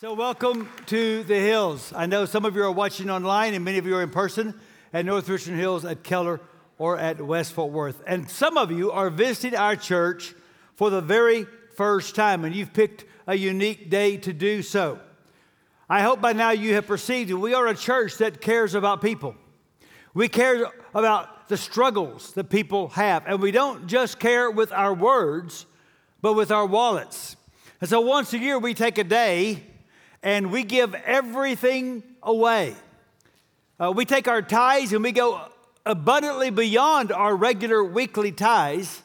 So, welcome to the Hills. I know some of you are watching online, and many of you are in person at North Richland Hills, at Keller, or at West Fort Worth. And some of you are visiting our church for the very first time, and you've picked a unique day to do so. I hope by now you have perceived that we are a church that cares about people. We care about the struggles that people have, and we don't just care with our words, but with our wallets. And so once a year, we take a day and we give everything away. Uh, we take our tithes and we go abundantly beyond our regular weekly tithes,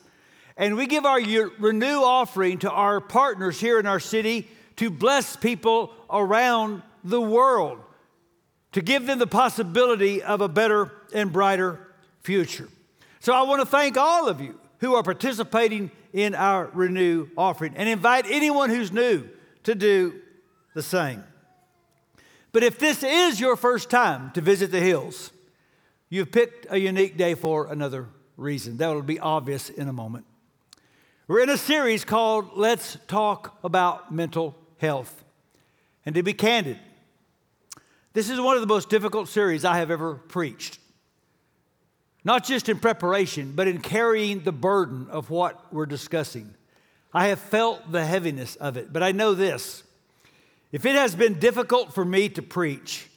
and we give our renew offering to our partners here in our city to bless people around the world, to give them the possibility of a better and brighter future. So I want to thank all of you who are participating in our renew offering and invite anyone who's new to do the same. But if this is your first time to visit the hills, you've picked a unique day for another reason. That will be obvious in a moment. We're in a series called Let's Talk About Mental Health. And to be candid, this is one of the most difficult series I have ever preached. Not just in preparation, but in carrying the burden of what we're discussing. I have felt the heaviness of it, but I know this if it has been difficult for me to preach,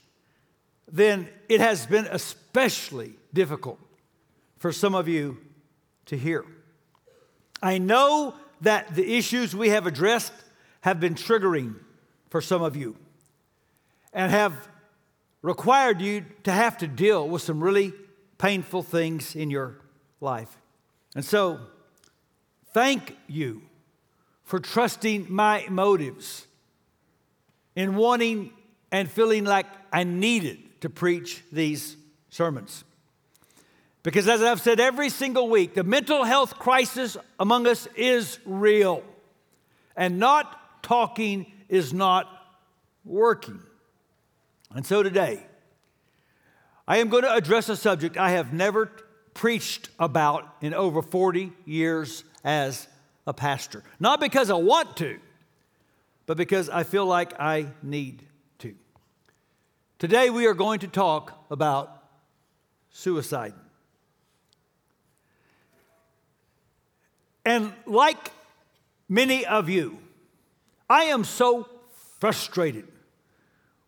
then it has been especially difficult for some of you to hear. I know that the issues we have addressed have been triggering for some of you and have required you to have to deal with some really painful things in your life. And so, thank you for trusting my motives in wanting and feeling like I needed to preach these sermons. Because as I've said every single week, the mental health crisis among us is real. And not talking is not working. And so today, I am going to address a subject I have never preached about in over 40 years as a pastor. Not because I want to, but because I feel like I need to. Today, we are going to talk about suicide. And like many of you, I am so frustrated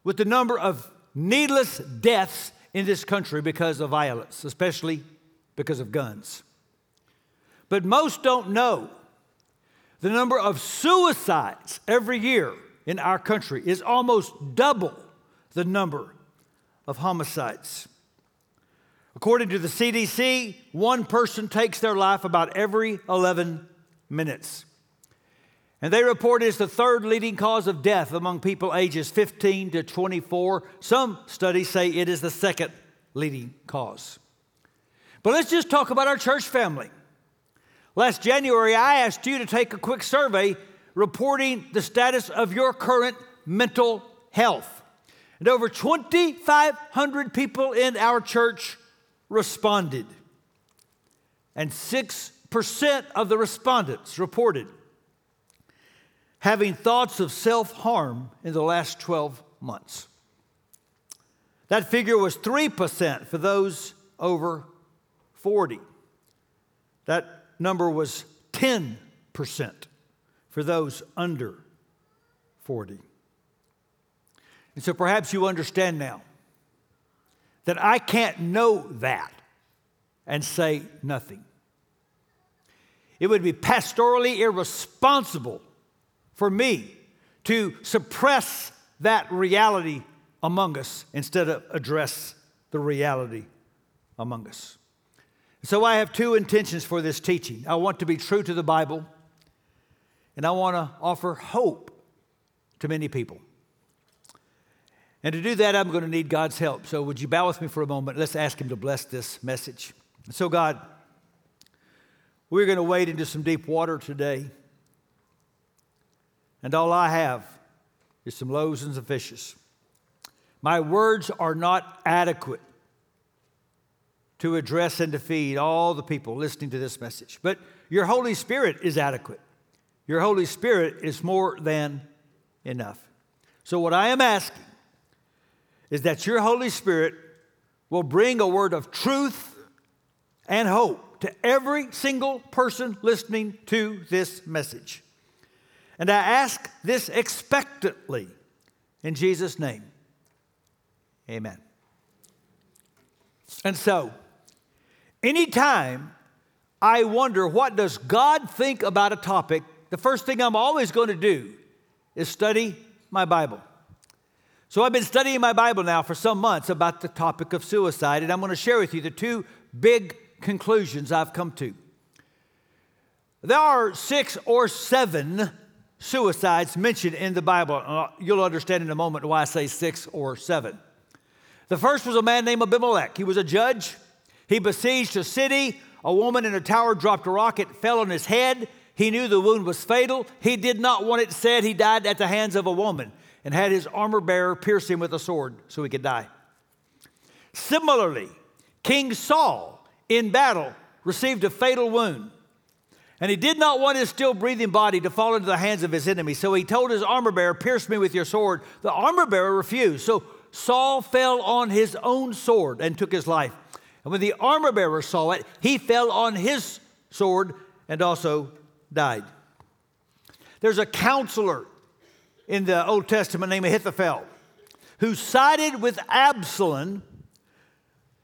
with the number of needless deaths in this country because of violence, especially because of guns. But most don't know the number of suicides every year in our country is almost double the number of homicides. According to the CDC, one person takes their life about every 11 minutes. And they report it's the third leading cause of death among people ages 15 to 24. Some studies say it is the second leading cause. But let's just talk about our church family. Last January, I asked you to take a quick survey reporting the status of your current mental health. And over 2,500 people in our church responded. And 6% of the respondents reported having thoughts of self harm in the last 12 months. That figure was 3% for those over 40. That number was 10% for those under 40. And so perhaps you understand now that I can't know that and say nothing. It would be pastorally irresponsible for me to suppress that reality among us instead of address the reality among us. So I have two intentions for this teaching. I want to be true to the Bible, and I want to offer hope to many people. And to do that, I'm going to need God's help. So would you bow with me for a moment? Let's ask Him to bless this message. So, God, we're going to wade into some deep water today. And all I have is some loaves and some fishes. My words are not adequate to address and to feed all the people listening to this message. But your Holy Spirit is adequate. Your Holy Spirit is more than enough. So, what I am asking is that your Holy Spirit will bring a word of truth and hope to every single person listening to this message. And I ask this expectantly in Jesus' name. Amen. And so, anytime I wonder what does God think about a topic, the first thing I'm always going to do is study my Bible. So I've been studying my Bible now for some months about the topic of suicide, and I'm going to share with you the two big conclusions I've come to. There are six or seven suicides mentioned in the Bible. Uh, you'll understand in a moment why I say six or seven. The first was a man named Abimelech. He was a judge. He besieged a city. A woman in a tower dropped a rocket, fell on his head. He knew the wound was fatal. He did not want it said he died at the hands of a woman and had his armor bearer pierce him with a sword so he could die. Similarly, King Saul in battle received a fatal wound. And he did not want his still breathing body to fall into the hands of his enemy. So he told his armor bearer, Pierce me with your sword. The armor bearer refused. So Saul fell on his own sword and took his life. And when the armor bearer saw it, he fell on his sword and also died. There's a counselor in the Old Testament named Ahithophel who sided with Absalom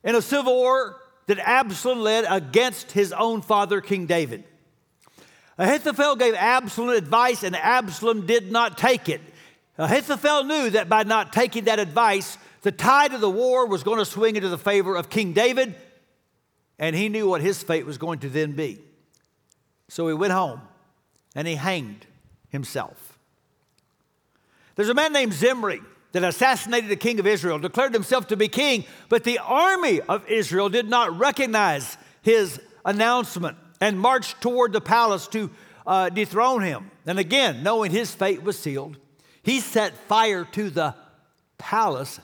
in a civil war that Absalom led against his own father, King David. Ahithophel gave Absalom advice, and Absalom did not take it. Ahithophel knew that by not taking that advice, the tide of the war was going to swing into the favor of King David, and he knew what his fate was going to then be. So he went home and he hanged himself. There's a man named Zimri that assassinated the king of Israel, declared himself to be king, but the army of Israel did not recognize his announcement and marched toward the palace to uh, dethrone him. And again, knowing his fate was sealed, he set fire to the palace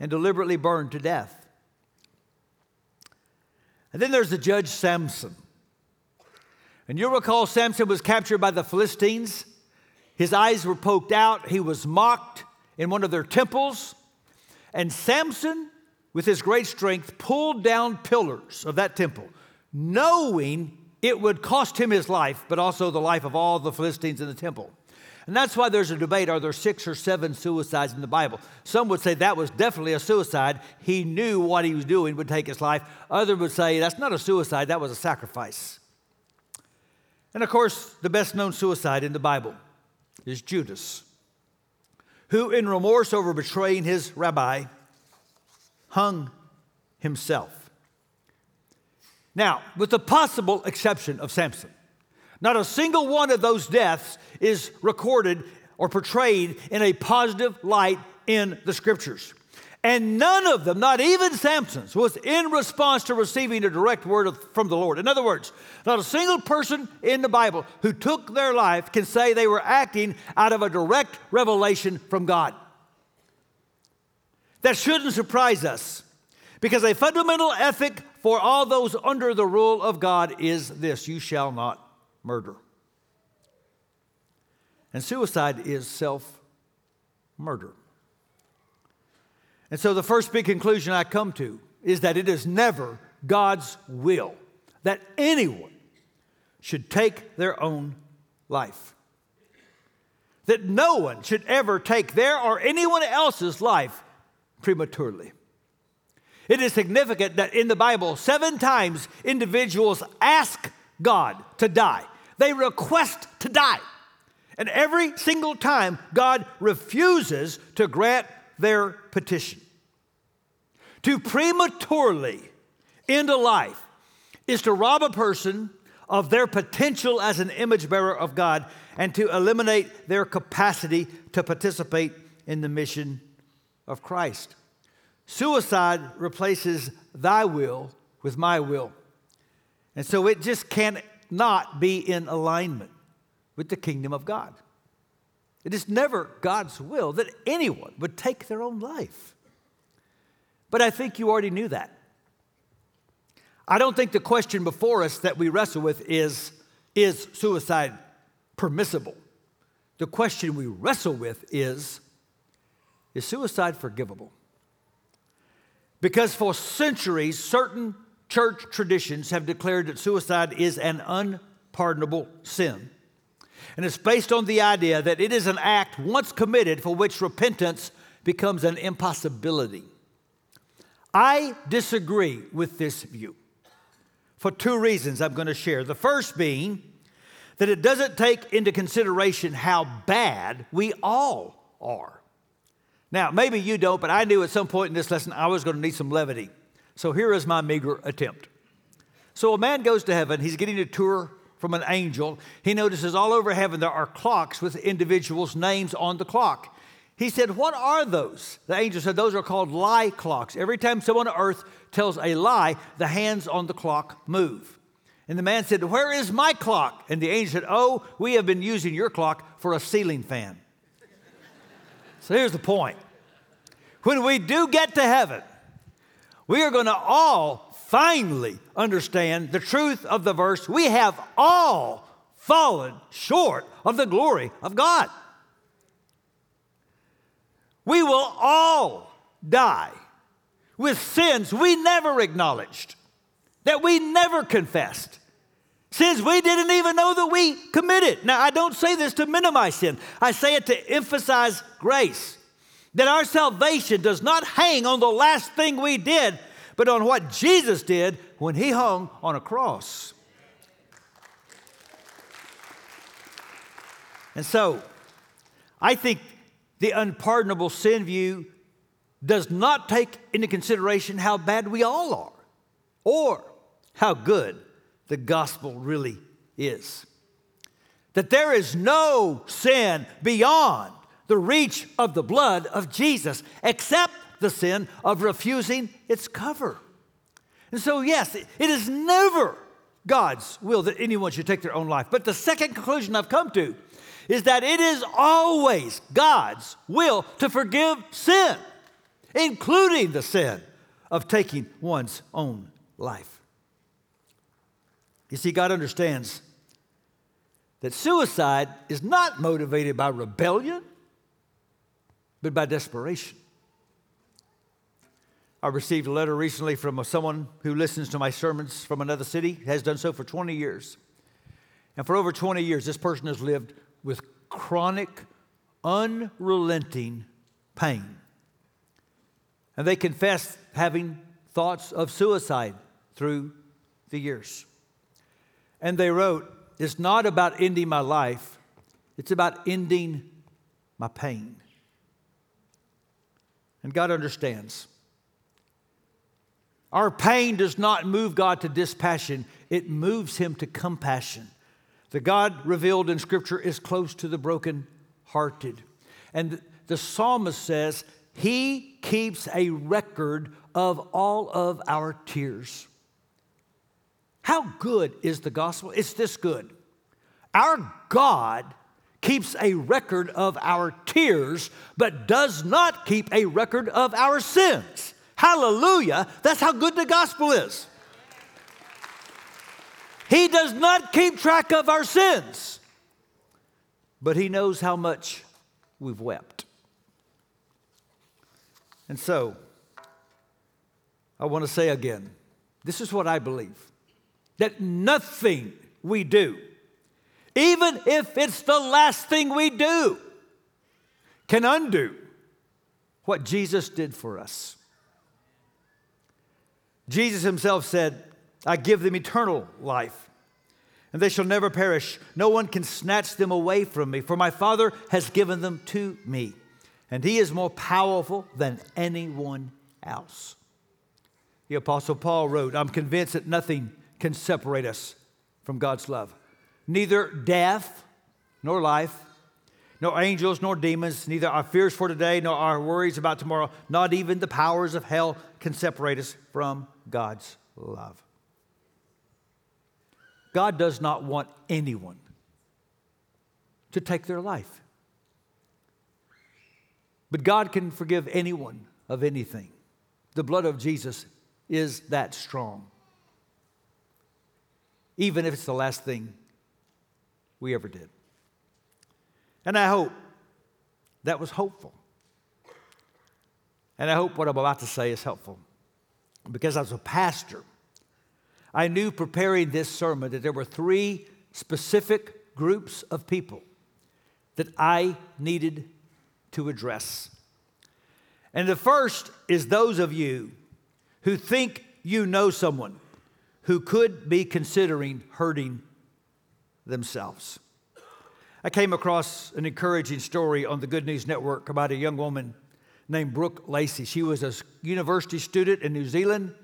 and deliberately burned to death. And then there's the judge Samson. And you'll recall Samson was captured by the Philistines. His eyes were poked out. He was mocked in one of their temples. And Samson, with his great strength, pulled down pillars of that temple, knowing it would cost him his life, but also the life of all the Philistines in the temple. And that's why there's a debate are there six or seven suicides in the Bible? Some would say that was definitely a suicide. He knew what he was doing would take his life. Others would say that's not a suicide, that was a sacrifice. And of course, the best known suicide in the Bible is Judas, who, in remorse over betraying his rabbi, hung himself. Now, with the possible exception of Samson, not a single one of those deaths is recorded or portrayed in a positive light in the scriptures. And none of them, not even Samson's, was in response to receiving a direct word of, from the Lord. In other words, not a single person in the Bible who took their life can say they were acting out of a direct revelation from God. That shouldn't surprise us because a fundamental ethic for all those under the rule of God is this you shall not murder. And suicide is self murder. And so the first big conclusion I come to is that it is never God's will that anyone should take their own life. That no one should ever take their or anyone else's life prematurely. It is significant that in the Bible, seven times individuals ask God to die. They request to die. And every single time, God refuses to grant their petition. To prematurely end a life is to rob a person of their potential as an image bearer of God and to eliminate their capacity to participate in the mission of Christ. Suicide replaces thy will with my will. And so it just can't not be in alignment with the kingdom of God. It is never God's will that anyone would take their own life. But I think you already knew that. I don't think the question before us that we wrestle with is is suicide permissible? The question we wrestle with is Is suicide forgivable? Because for centuries, certain church traditions have declared that suicide is an unpardonable sin. And it's based on the idea that it is an act once committed for which repentance becomes an impossibility. I disagree with this view for two reasons I'm going to share. The first being that it doesn't take into consideration how bad we all are. Now, maybe you don't, but I knew at some point in this lesson I was going to need some levity. So here is my meager attempt. So a man goes to heaven, he's getting a tour from an angel. He notices all over heaven there are clocks with individuals' names on the clock. He said, What are those? The angel said, Those are called lie clocks. Every time someone on earth tells a lie, the hands on the clock move. And the man said, Where is my clock? And the angel said, Oh, we have been using your clock for a ceiling fan. so here's the point when we do get to heaven, we are going to all finally understand the truth of the verse we have all fallen short of the glory of God. We will all die with sins we never acknowledged, that we never confessed, sins we didn't even know that we committed. Now, I don't say this to minimize sin, I say it to emphasize grace. That our salvation does not hang on the last thing we did, but on what Jesus did when he hung on a cross. And so, I think the unpardonable sin view does not take into consideration how bad we all are or how good the gospel really is. That there is no sin beyond the reach of the blood of Jesus except the sin of refusing its cover. And so, yes, it is never God's will that anyone should take their own life. But the second conclusion I've come to is that it is always God's will to forgive sin, including the sin of taking one's own life. You see, God understands that suicide is not motivated by rebellion, but by desperation. I received a letter recently from someone who listens to my sermons from another city, has done so for 20 years. And for over 20 years, this person has lived with chronic, unrelenting pain. And they confess having thoughts of suicide through the years. And they wrote, It's not about ending my life, it's about ending my pain. And God understands. Our pain does not move God to dispassion, it moves him to compassion. The God revealed in Scripture is close to the broken-hearted. And the psalmist says, He keeps a record of all of our tears. How good is the gospel? It's this good. Our God keeps a record of our tears, but does not keep a record of our sins. Hallelujah. That's how good the gospel is. He does not keep track of our sins, but He knows how much we've wept. And so, I want to say again this is what I believe that nothing we do, even if it's the last thing we do, can undo what Jesus did for us. Jesus himself said, I give them eternal life, and they shall never perish. No one can snatch them away from me, for my Father has given them to me, and he is more powerful than anyone else. The Apostle Paul wrote, I'm convinced that nothing can separate us from God's love. Neither death nor life, nor angels nor demons, neither our fears for today nor our worries about tomorrow, not even the powers of hell can separate us from God's love. God does not want anyone to take their life. But God can forgive anyone of anything. The blood of Jesus is that strong, even if it's the last thing we ever did. And I hope that was hopeful. And I hope what I'm about to say is helpful. Because I was a pastor, I knew preparing this sermon that there were three specific groups of people that I needed to address. And the first is those of you who think you know someone who could be considering hurting themselves. I came across an encouraging story on the Good News Network about a young woman named Brooke Lacey. She was a university student in New Zealand.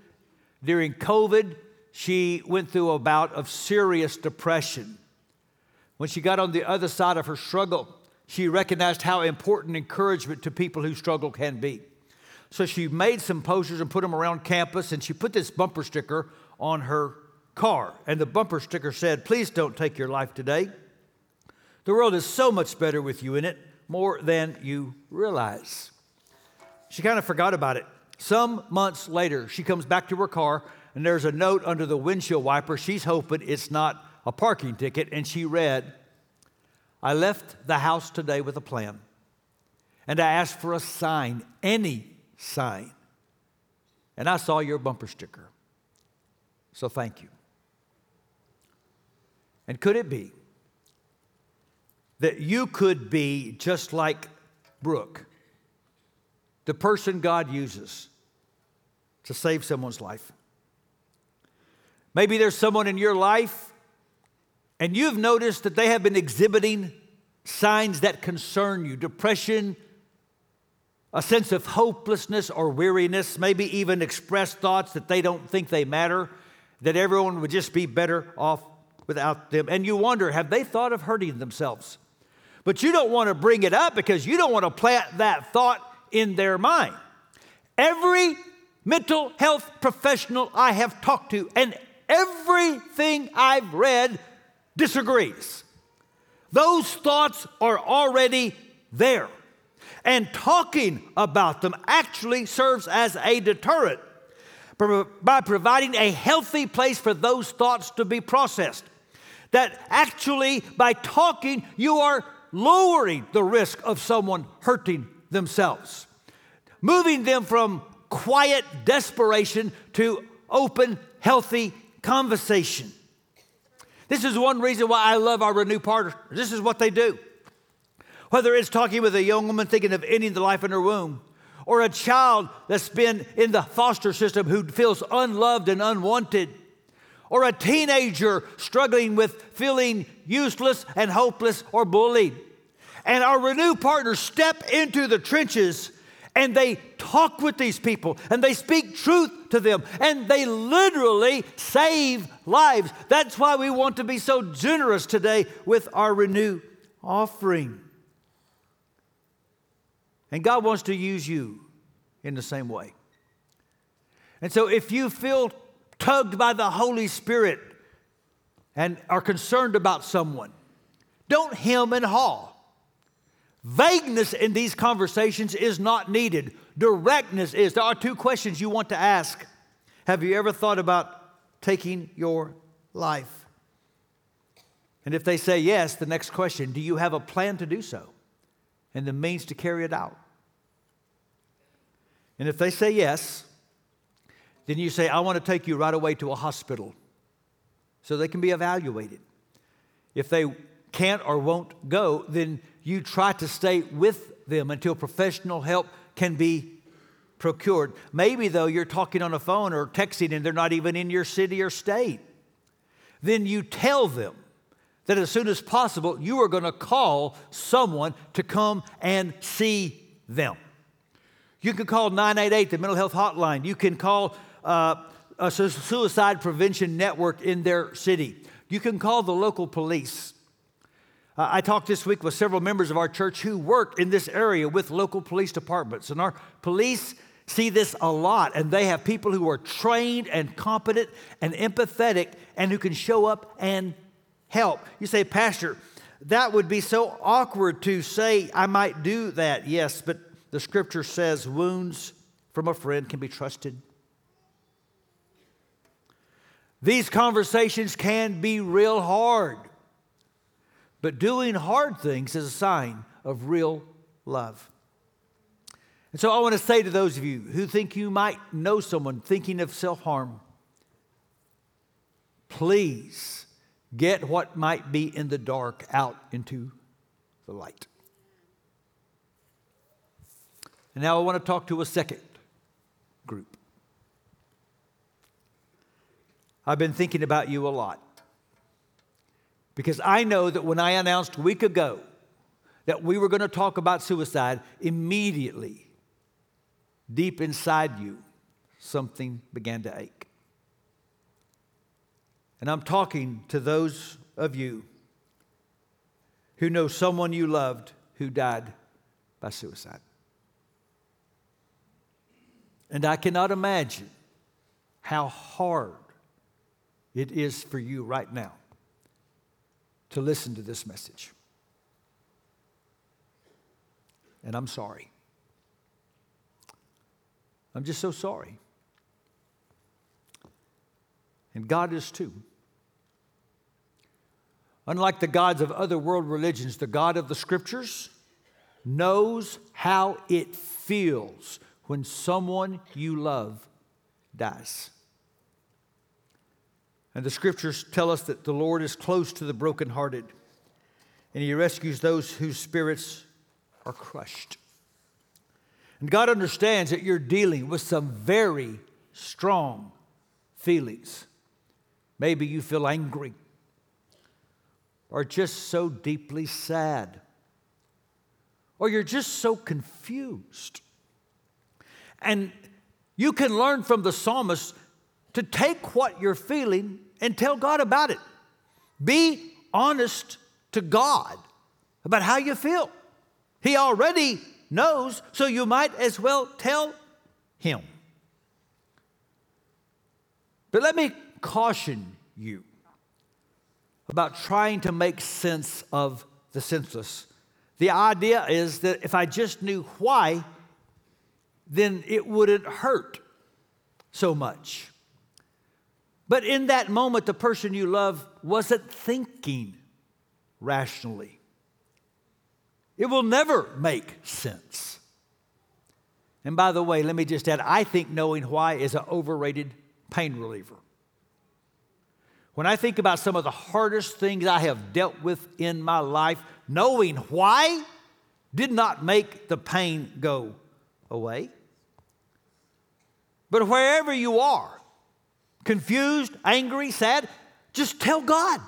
During COVID, she went through a bout of serious depression. When she got on the other side of her struggle, she recognized how important encouragement to people who struggle can be. So she made some posters and put them around campus, and she put this bumper sticker on her car. And the bumper sticker said, Please don't take your life today. The world is so much better with you in it, more than you realize. She kind of forgot about it. Some months later, she comes back to her car, and there's a note under the windshield wiper. She's hoping it's not a parking ticket, and she read, I left the house today with a plan, and I asked for a sign, any sign, and I saw your bumper sticker. So thank you. And could it be that you could be just like Brooke, the person God uses to save someone's life? Maybe there's someone in your life and you've noticed that they have been exhibiting signs that concern you depression, a sense of hopelessness or weariness, maybe even express thoughts that they don't think they matter, that everyone would just be better off without them. And you wonder, have they thought of hurting themselves? But you don't want to bring it up because you don't want to plant that thought in their mind. Every mental health professional I have talked to and everything I've read disagrees. Those thoughts are already there. And talking about them actually serves as a deterrent by providing a healthy place for those thoughts to be processed. That actually, by talking, you are lowering the risk of someone hurting themselves, moving them from quiet desperation to open, healthy conversation. This is one reason why I love our Renew partners. This is what they do. Whether it's talking with a young woman thinking of ending the life in her womb, or a child that's been in the foster system who feels unloved and unwanted, or a teenager struggling with feeling useless and hopeless or bullied. And our Renew partners step into the trenches and they talk with these people and they speak truth to them and they literally save lives. That's why we want to be so generous today with our Renew offering. And God wants to use you in the same way. And so if you feel tugged by the Holy Spirit and are concerned about someone, don't hem and haw. Vagueness in these conversations is not needed. Directness is. There are two questions you want to ask. Have you ever thought about taking your life? And if they say yes, the next question do you have a plan to do so and the means to carry it out? And if they say yes, then you say, I want to take you right away to a hospital so they can be evaluated. If they can't or won't go, then you try to stay with them until professional help can be procured. Maybe, though, you're talking on a phone or texting and they're not even in your city or state. Then you tell them that as soon as possible, you are going to call someone to come and see them. You can call 988, the mental health hotline. You can call uh, a suicide prevention network in their city. You can call the local police. Uh, I talked this week with several members of our church who work in this area with local police departments. And our police see this a lot, and they have people who are trained and competent and empathetic and who can show up and help. You say, Pastor, that would be so awkward to say, I might do that. Yes, but the scripture says wounds from a friend can be trusted. These conversations can be real hard. But doing hard things is a sign of real love. And so I want to say to those of you who think you might know someone thinking of self harm, please get what might be in the dark out into the light. And now I want to talk to a second group. I've been thinking about you a lot because I know that when I announced a week ago that we were going to talk about suicide, immediately, deep inside you, something began to ache. And I'm talking to those of you who know someone you loved who died by suicide. And I cannot imagine how hard it is for you right now to listen to this message. And I'm sorry. I'm just so sorry. And God is too. Unlike the gods of other world religions, the God of the scriptures knows how it feels when someone you love dies. And the scriptures tell us that the Lord is close to the brokenhearted and he rescues those whose spirits are crushed. And God understands that you're dealing with some very strong feelings. Maybe you feel angry or just so deeply sad or you're just so confused. And you can learn from the psalmist to take what you're feeling and tell God about it. Be honest to God about how you feel. He already knows, so you might as well tell Him. But let me caution you about trying to make sense of the senseless. The idea is that if I just knew why, then it wouldn't hurt so much. But in that moment, the person you love wasn't thinking rationally. It will never make sense. And by the way, let me just add I think knowing why is an overrated pain reliever. When I think about some of the hardest things I have dealt with in my life, knowing why did not make the pain go away. But wherever you are, confused, angry, sad, just tell God.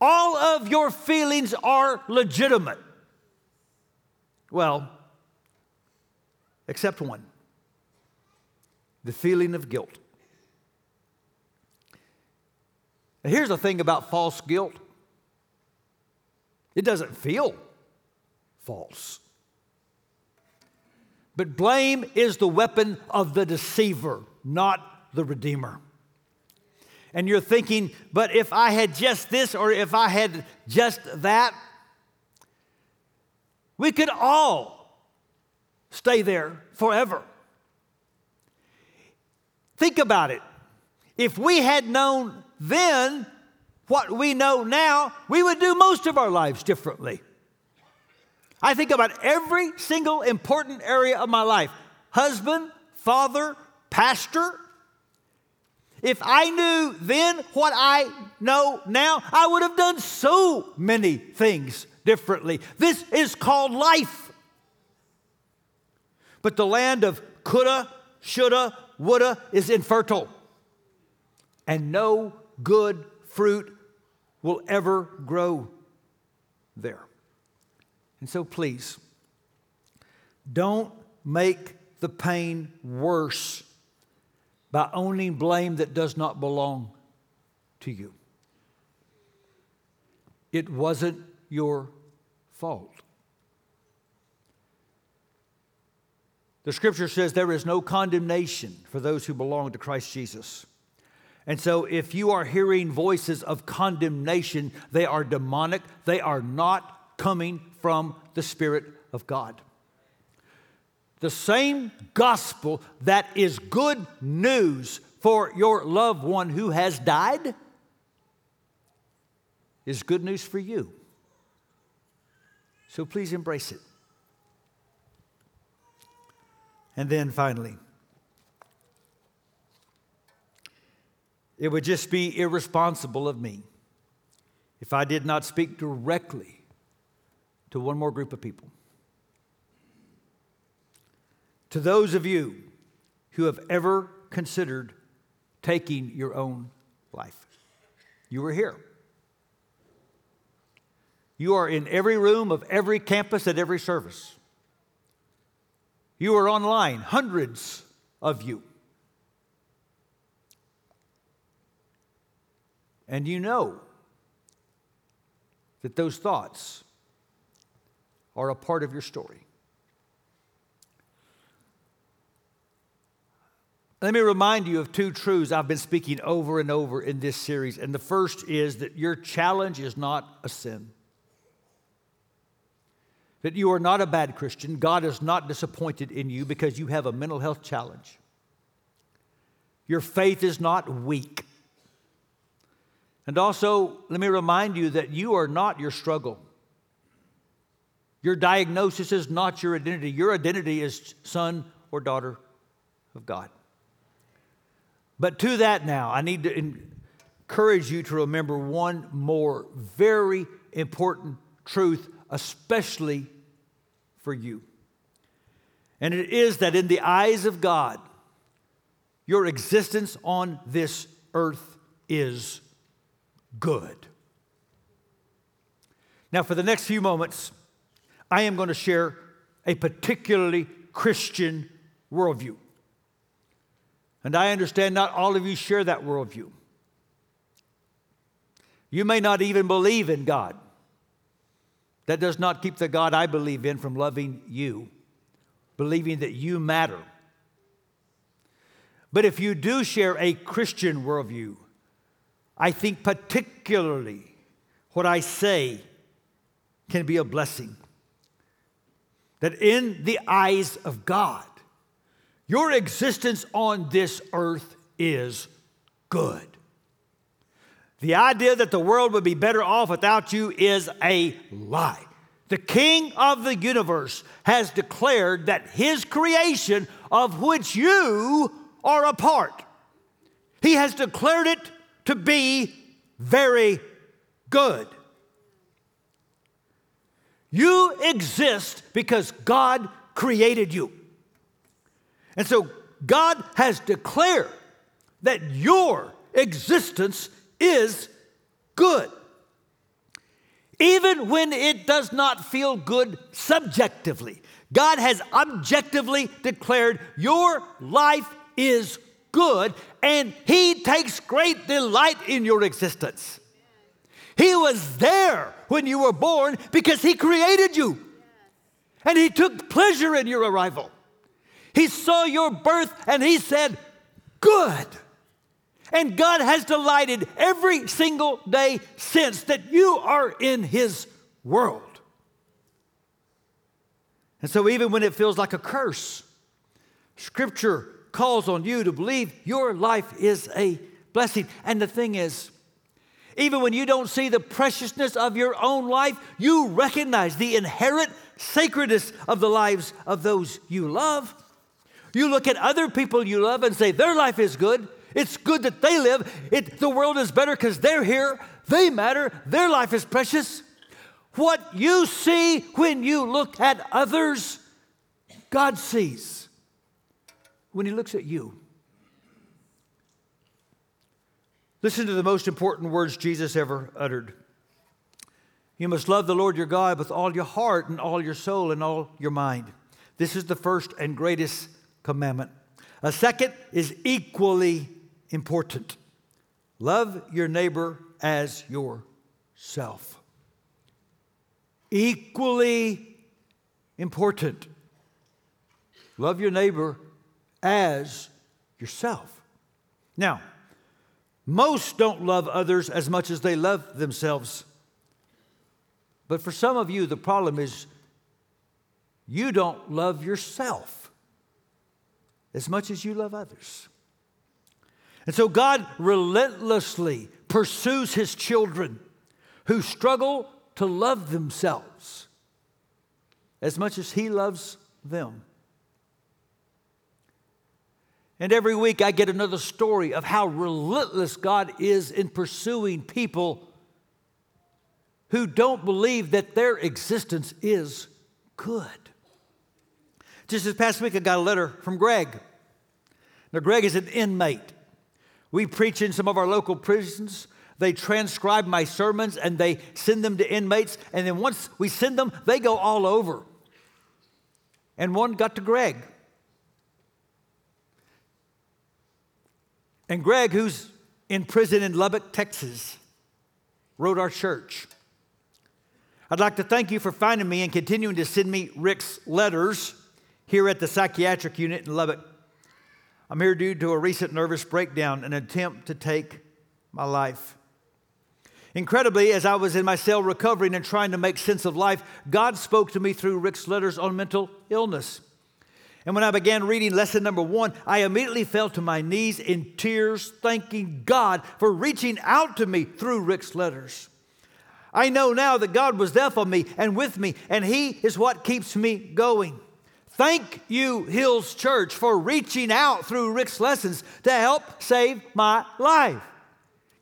All of your feelings are legitimate. Well, except one the feeling of guilt. Here's the thing about false guilt it doesn't feel false. But blame is the weapon of the deceiver, not the Redeemer. And you're thinking, but if I had just this or if I had just that, we could all stay there forever. Think about it. If we had known then what we know now, we would do most of our lives differently. I think about every single important area of my life husband, father, pastor, if I knew then what I know now, I would have done so many things differently. This is called life. But the land of coulda, shoulda, woulda is infertile. And no good fruit will ever grow there. And so please, don't make the pain worse by owning blame that does not belong to you. It wasn't your fault. The scripture says there is no condemnation for those who belong to Christ Jesus. And so, if you are hearing voices of condemnation, they are demonic, they are not coming from the Spirit of God the same gospel that is good news for your loved one who has died is good news for you. So please embrace it. And then finally, it would just be irresponsible of me if I did not speak directly to one more group of people. To those of you who have ever considered taking your own life, you are here. You are in every room of every campus at every service. You are online, hundreds of you. And you know that those thoughts are a part of your story. Let me remind you of two truths I've been speaking over and over in this series. And the first is that your challenge is not a sin. That you are not a bad Christian. God is not disappointed in you because you have a mental health challenge. Your faith is not weak. And also, let me remind you that you are not your struggle. Your diagnosis is not your identity. Your identity is son or daughter of God. But to that now, I need to encourage you to remember one more very important truth, especially for you. And it is that in the eyes of God, your existence on this earth is good. Now, for the next few moments, I am going to share a particularly Christian worldview. And I understand not all of you share that worldview. You may not even believe in God. That does not keep the God I believe in from loving you, believing that you matter. But if you do share a Christian worldview, I think particularly what I say can be a blessing. That in the eyes of God, your existence on this earth is good. The idea that the world would be better off without you is a lie. The King of the universe has declared that his creation, of which you are a part, he has declared it to be very good. You exist because God created you. And so God has declared that your existence is good. Even when it does not feel good subjectively, God has objectively declared your life is good and He takes great delight in your existence. He was there when you were born because He created you and He took pleasure in your arrival. He saw your birth and He said, Good. And God has delighted every single day since that you are in His world. And so, even when it feels like a curse, Scripture calls on you to believe your life is a blessing. And the thing is, even when you don't see the preciousness of your own life, you recognize the inherent sacredness of the lives of those you love. You look at other people you love and say, their life is good. It's good that they live. It, the world is better because they're here. They matter. Their life is precious. What you see when you look at others, God sees when He looks at you. Listen to the most important words Jesus ever uttered. You must love the Lord your God with all your heart and all your soul and all your mind. This is the first and greatest commandment. A second is equally important love your neighbor as yourself. Equally important. Love your neighbor as yourself. Now, most don't love others as much as they love themselves. But for some of you, the problem is you don't love yourself as much as you love others. And so God relentlessly pursues his children who struggle to love themselves as much as he loves them. And every week I get another story of how relentless God is in pursuing people who don't believe that their existence is good. Just this past week, I got a letter from Greg. Now, Greg is an inmate. We preach in some of our local prisons. They transcribe my sermons and they send them to inmates. And then once we send them, they go all over. And one got to Greg. And Greg, who's in prison in Lubbock, Texas, wrote our church. I'd like to thank you for finding me and continuing to send me Rick's letters here at the psychiatric unit in Lubbock. I'm here due to a recent nervous breakdown, an attempt to take my life. Incredibly, as I was in my cell recovering and trying to make sense of life, God spoke to me through Rick's letters on mental illness. And when I began reading lesson number one, I immediately fell to my knees in tears, thanking God for reaching out to me through Rick's letters. I know now that God was there for me and with me, and He is what keeps me going. Thank you, Hills Church, for reaching out through Rick's lessons to help save my life.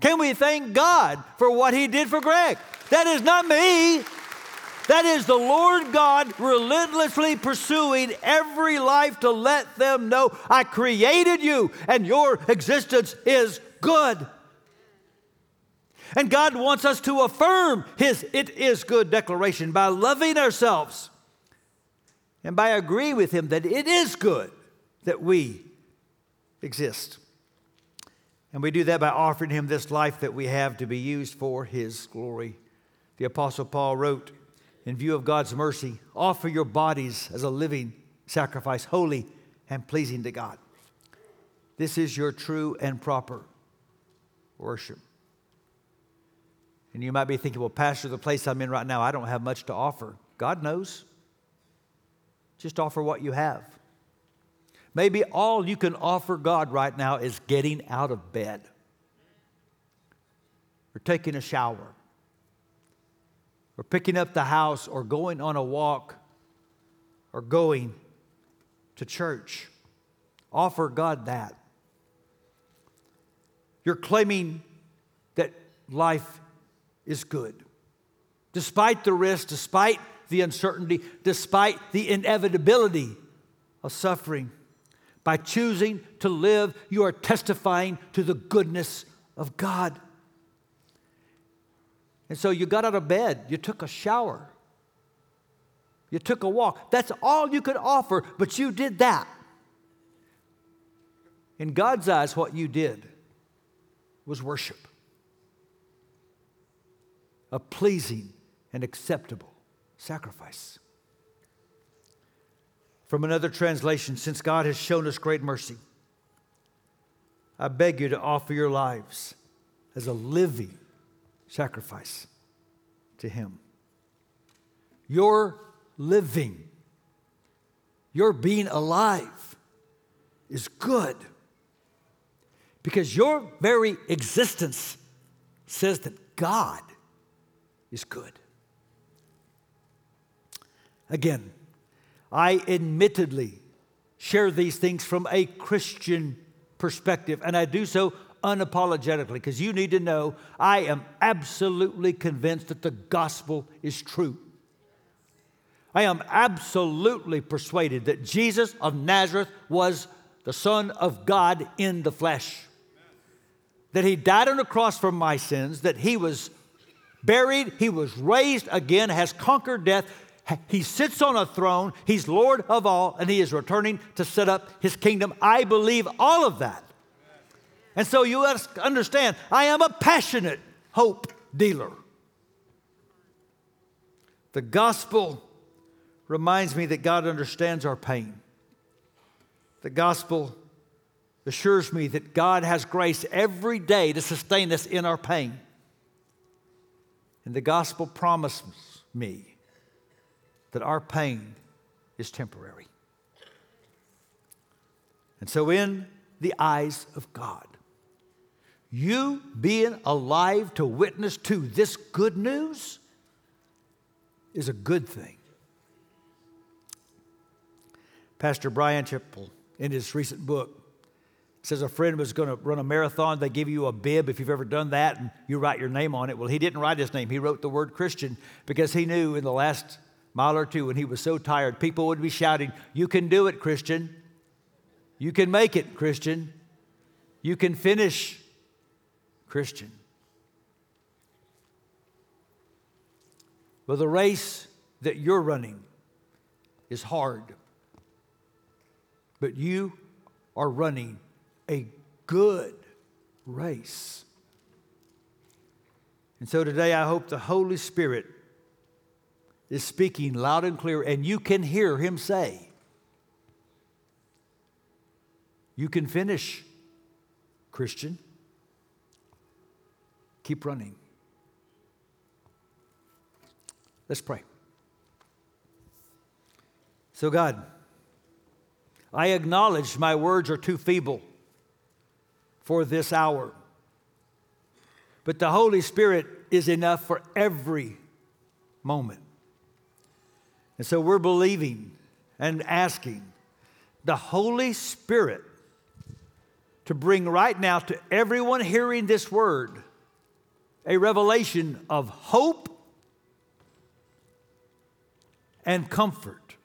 Can we thank God for what He did for Greg? That is not me. That is the Lord God relentlessly pursuing every life to let them know I created you and your existence is good. And God wants us to affirm His it is good declaration by loving ourselves and by agreeing with Him that it is good that we exist. And we do that by offering Him this life that we have to be used for His glory. The Apostle Paul wrote, in view of God's mercy, offer your bodies as a living sacrifice, holy and pleasing to God. This is your true and proper worship. And you might be thinking, well, Pastor, the place I'm in right now, I don't have much to offer. God knows. Just offer what you have. Maybe all you can offer God right now is getting out of bed or taking a shower or picking up the house or going on a walk or going to church. Offer God that. You're claiming that life is good. Despite the risk, despite the uncertainty, despite the inevitability of suffering, by choosing to live, you are testifying to the goodness of God. And so you got out of bed, you took a shower, you took a walk. That's all you could offer, but you did that. In God's eyes, what you did was worship a pleasing and acceptable sacrifice. From another translation, since God has shown us great mercy, I beg you to offer your lives as a living sacrifice to Him. Your living, your being alive is good because your very existence says that God is good. Again, I admittedly share these things from a Christian perspective, and I do so unapologetically because you need to know I am absolutely convinced that the gospel is true. I am absolutely persuaded that Jesus of Nazareth was the Son of God in the flesh. That he died on the cross for my sins, that he was buried, he was raised again, has conquered death. He sits on a throne, he's Lord of all, and he is returning to set up his kingdom. I believe all of that. And so you understand, I am a passionate hope dealer. The gospel reminds me that God understands our pain. The gospel assures me that God has grace every day to sustain us in our pain. And the gospel promises me that our pain is temporary. And so, in the eyes of God, you being alive to witness to this good news is a good thing. Pastor Bryan Chapell, in his recent book, says a friend was going to run a marathon. They give you a bib if you've ever done that, and you write your name on it. Well, he didn't write his name. He wrote the word Christian because he knew in the last mile or two when he was so tired, people would be shouting, You can do it, Christian. You can make it, Christian. You can finish, Christian. Well, the race that you're running is hard, but you are running a good race. And so today, I hope the Holy Spirit is speaking loud and clear, and you can hear Him say, You can finish, Christian. Keep running. Let's pray. So, God, I acknowledge my words are too feeble for this hour. But the Holy Spirit is enough for every moment. And so we're believing and asking the Holy Spirit to bring right now to everyone hearing this word a revelation of hope and comfort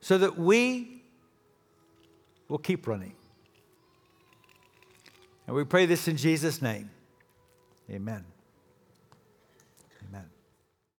so that we will keep running. And we pray this in Jesus' name. Amen.